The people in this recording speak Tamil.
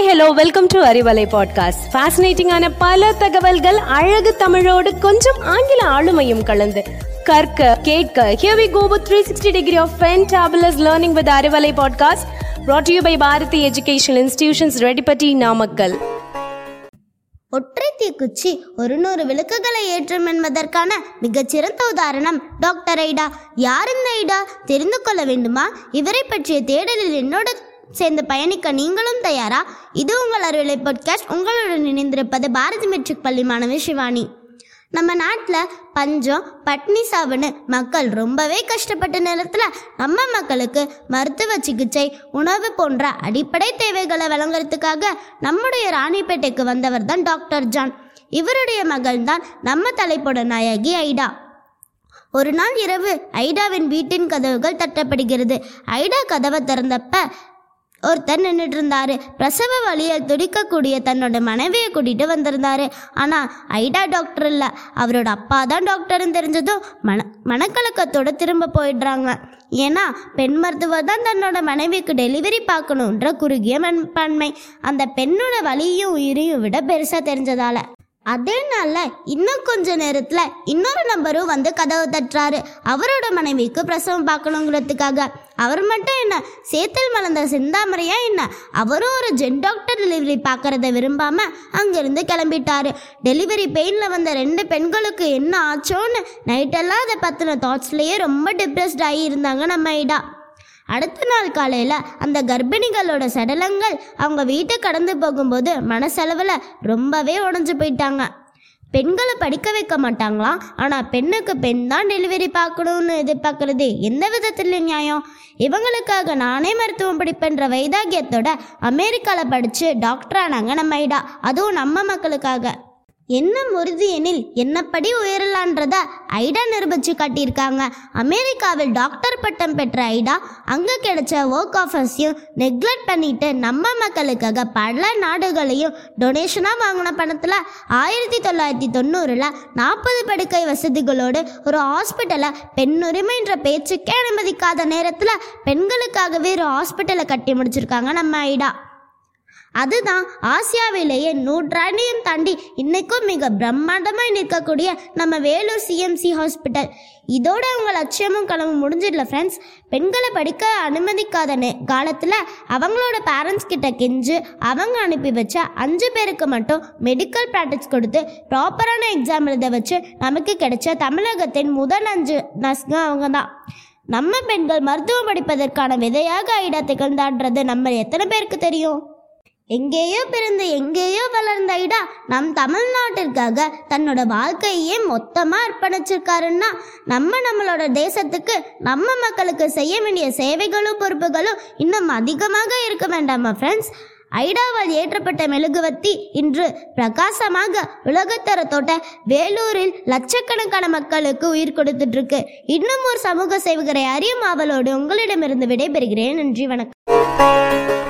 Hi hello welcome to Arivalai podcast ஃபேசினேட்டிங்கான பல தகவல்கள் அழகு தமிழோடு கொஞ்சம் ஆங்கில ஆளுமையும் கலந்து கற்க கேட்க here we go with 360 degree of fantabulous learning with Arivalai podcast brought you by Bharathi educational institutions Reddipatti Namakkal ஒற்றை தீக்குச்சி ஒரு நூறு விளக்குகளை ஏற்றும் என்பதற்கான மிகச்சிறந்த உதாரணம் டாக்டர் ஐடா. யார் இந்த ஐடா? தெரிந்து கொள்ள வேண்டுமா? இவரை பற்றிய தேடலில் என்னோட சேர்ந்து பயணிக்க நீங்களும் தயாரா? இது உங்கள் அறிவியலை பாட்காஸ்ட் உங்களுடன் இணைந்திருப்பது பாரதி மெட்ரிக் பள்ளி மாணவி சிவானி நம்ம நாட்டில் பஞ்சம் பட்னி சாவுன்னு மக்கள் ரொம்பவே கஷ்டப்பட்ட நேரத்தில் நம்ம மக்களுக்கு மருத்துவ சிகிச்சை உணவு போன்ற அடிப்படை தேவைகளை வழங்குறதுக்காக நம்முடைய ராணிப்பேட்டைக்கு வந்தவர் தான் டாக்டர் ஜான். இவருடைய மகள் தான் நம்ம தலைப்போட நாயகி ஐடா. ஒரு நாள் இரவு ஐடாவின் வீட்டின் கதவுகள் தட்டப்படுகிறது. ஐடா கதவை திறந்தப்ப ஒருத்தர் நின்றுட்டு இருந்தாரு பிரசவ வழியில் துடிக்கக்கூடிய தன்னோட மனைவியை கூட்டிட்டு வந்திருந்தாரு. ஆனால் ஐடா டாக்டர் இல்லை. அவரோட அப்பா தான் டாக்டர்னு தெரிஞ்சதும் மன மனக்கலக்கத்தோடு திரும்ப போயிடுறாங்க. ஏன்னா பெண் மருத்துவர் தான் தன்னோட மனைவிக்கு டெலிவரி பார்க்கணுன்ற குறுகிய மண்பான்மை அந்த பெண்ணோட வலியும் உயிரையும் விட பெருசாக தெரிஞ்சதால. அதே நாளில் இன்னும் கொஞ்ச நேரத்தில் இன்னொரு நம்பரும் வந்து கதவு தட்டுறாரு. அவரோட மனைவிக்கு பிரசவம் பார்க்கணுங்கிறதுக்காக. அவர் மட்டும் என்ன? சேத்தல் மலர்ந்த செந்தாமரையா என்ன? அவரும் ஒரு ஜென் டாக்டர் டெலிவரி பார்க்கறத விரும்பாம அங்கிருந்து கிளம்பிட்டாரு. டெலிவரி பெயினில் வந்த ரெண்டு பெண்களுக்கு என்ன ஆச்சோன்னு? நைட்டெல்லாம் அதை பற்றின தாட்ஸ்லேயே ரொம்ப டிப்ரெஸ்ட் ஆகி இருந்தாங்க நம்ம ஐடா. அடுத்த நாள் காலையில் அந்த கர்ப்பிணிகளோட சடலங்கள் அவங்க வீட்டை கடந்து போகும்போது மனசளவில் ரொம்பவே உடஞ்சு போயிட்டாங்க. பெண்களை படிக்க வைக்க மாட்டாங்களாம் ஆனால் பெண்ணுக்கு பெண் தான் டெலிவரி பார்க்கணும்னு எதிர்பார்க்கறது எந்த விதத்தில் நியாயம். இவங்களுக்காக நானே மருத்துவம் படிப்பேன்ற வைதாகியத்தோட அமெரிக்காவில் படித்து டாக்டர் ஆனாங்க நம்ம ஐடா. அதுவும் நம்ம மக்களுக்காக. எண்ணம் உறுதி எனில் என்னப்படி உயரலான்றத ஐடா நிரூபிச்சு காட்டியிருக்காங்க. அமெரிக்காவில் டாக்டர் பட்டம் பெற்ற ஐடா அங்கே கிடைச்ச ஒர்க் ஆஃபர்ஸையும் நெக்லெக்ட் பண்ணிட்டு நம்ம மக்களுக்காக பல நாடுகளையும் டொனேஷனாக வாங்கின பணத்தில் ஆயிரத்தி தொள்ளாயிரத்தி தொண்ணூறில் நாற்பது படுக்கை வசதிகளோடு ஒரு ஹாஸ்பிட்டலை பெண்ணுரிமைன்ற பேச்சுக்கே அனுமதிக்காத நேரத்தில் பெண்களுக்காகவே ஒரு ஹாஸ்பிட்டலை கட்டி முடிச்சிருக்காங்க நம்ம ஐடா. அதுதான் ஆசியாவிலேயே நூற்றாண்டையும் தாண்டி இன்னைக்கும் மிக பிரம்மாண்டமாக நிற்கக்கூடிய நம்ம வேலூர் சிஎம்சி ஹாஸ்பிட்டல் இதோட அவங்க லட்சியமும் கனவும் முடிஞ்சிடல ஃப்ரெண்ட்ஸ் பெண்களை படிக்க அனுமதிக்காத காலத்தில் அவங்களோட பேரண்ட்ஸ் கிட்ட கெஞ்சு அவங்க அனுப்பி வச்ச அஞ்சு பேருக்கு மட்டும் மெடிக்கல் ப்ராக்டிஸ் கொடுத்து ப்ராப்பரான எக்ஸாம் எழுத வச்சு நமக்கு கிடைச்ச தமிழகத்தின் முதல் அஞ்சு நர்ஸ்ங்க அவங்க தான் நம்ம பெண்கள் மருத்துவம் படிப்பதற்கான விதையாக ஐடா திகழ்ந்தான்றது நம்ம எத்தனை பேருக்கு தெரியும்? எங்கேயோ பிறந்து எங்கேயோ வளர்ந்த ஐடா நம் தமிழ்நாட்டிற்காக தன்னோட வாழ்க்கையே மொத்தமாக அர்ப்பணிச்சிருக்காருன்னா நம்ம நம்மளோட தேசத்துக்கு நம்ம மக்களுக்கு செய்ய வேண்டிய சேவைகளும் பொறுப்புகளும் இன்னும் அதிகமாக இருக்க வேண்டாமா ஃப்ரெண்ட்ஸ் ஐடாவால் ஏற்றப்பட்ட மெழுகுவத்தி இன்று பிரகாசமாக உலகத்தரத்தோட்ட வேலூரில் லட்சக்கணக்கான மக்களுக்கு உயிர் கொடுத்துட்டு இருக்கு இன்னும் ஒரு சமூக சேவகரை அறியும் ஆவலோடு உங்களிடமிருந்து விடைபெறுகிறேன். நன்றி வணக்கம்.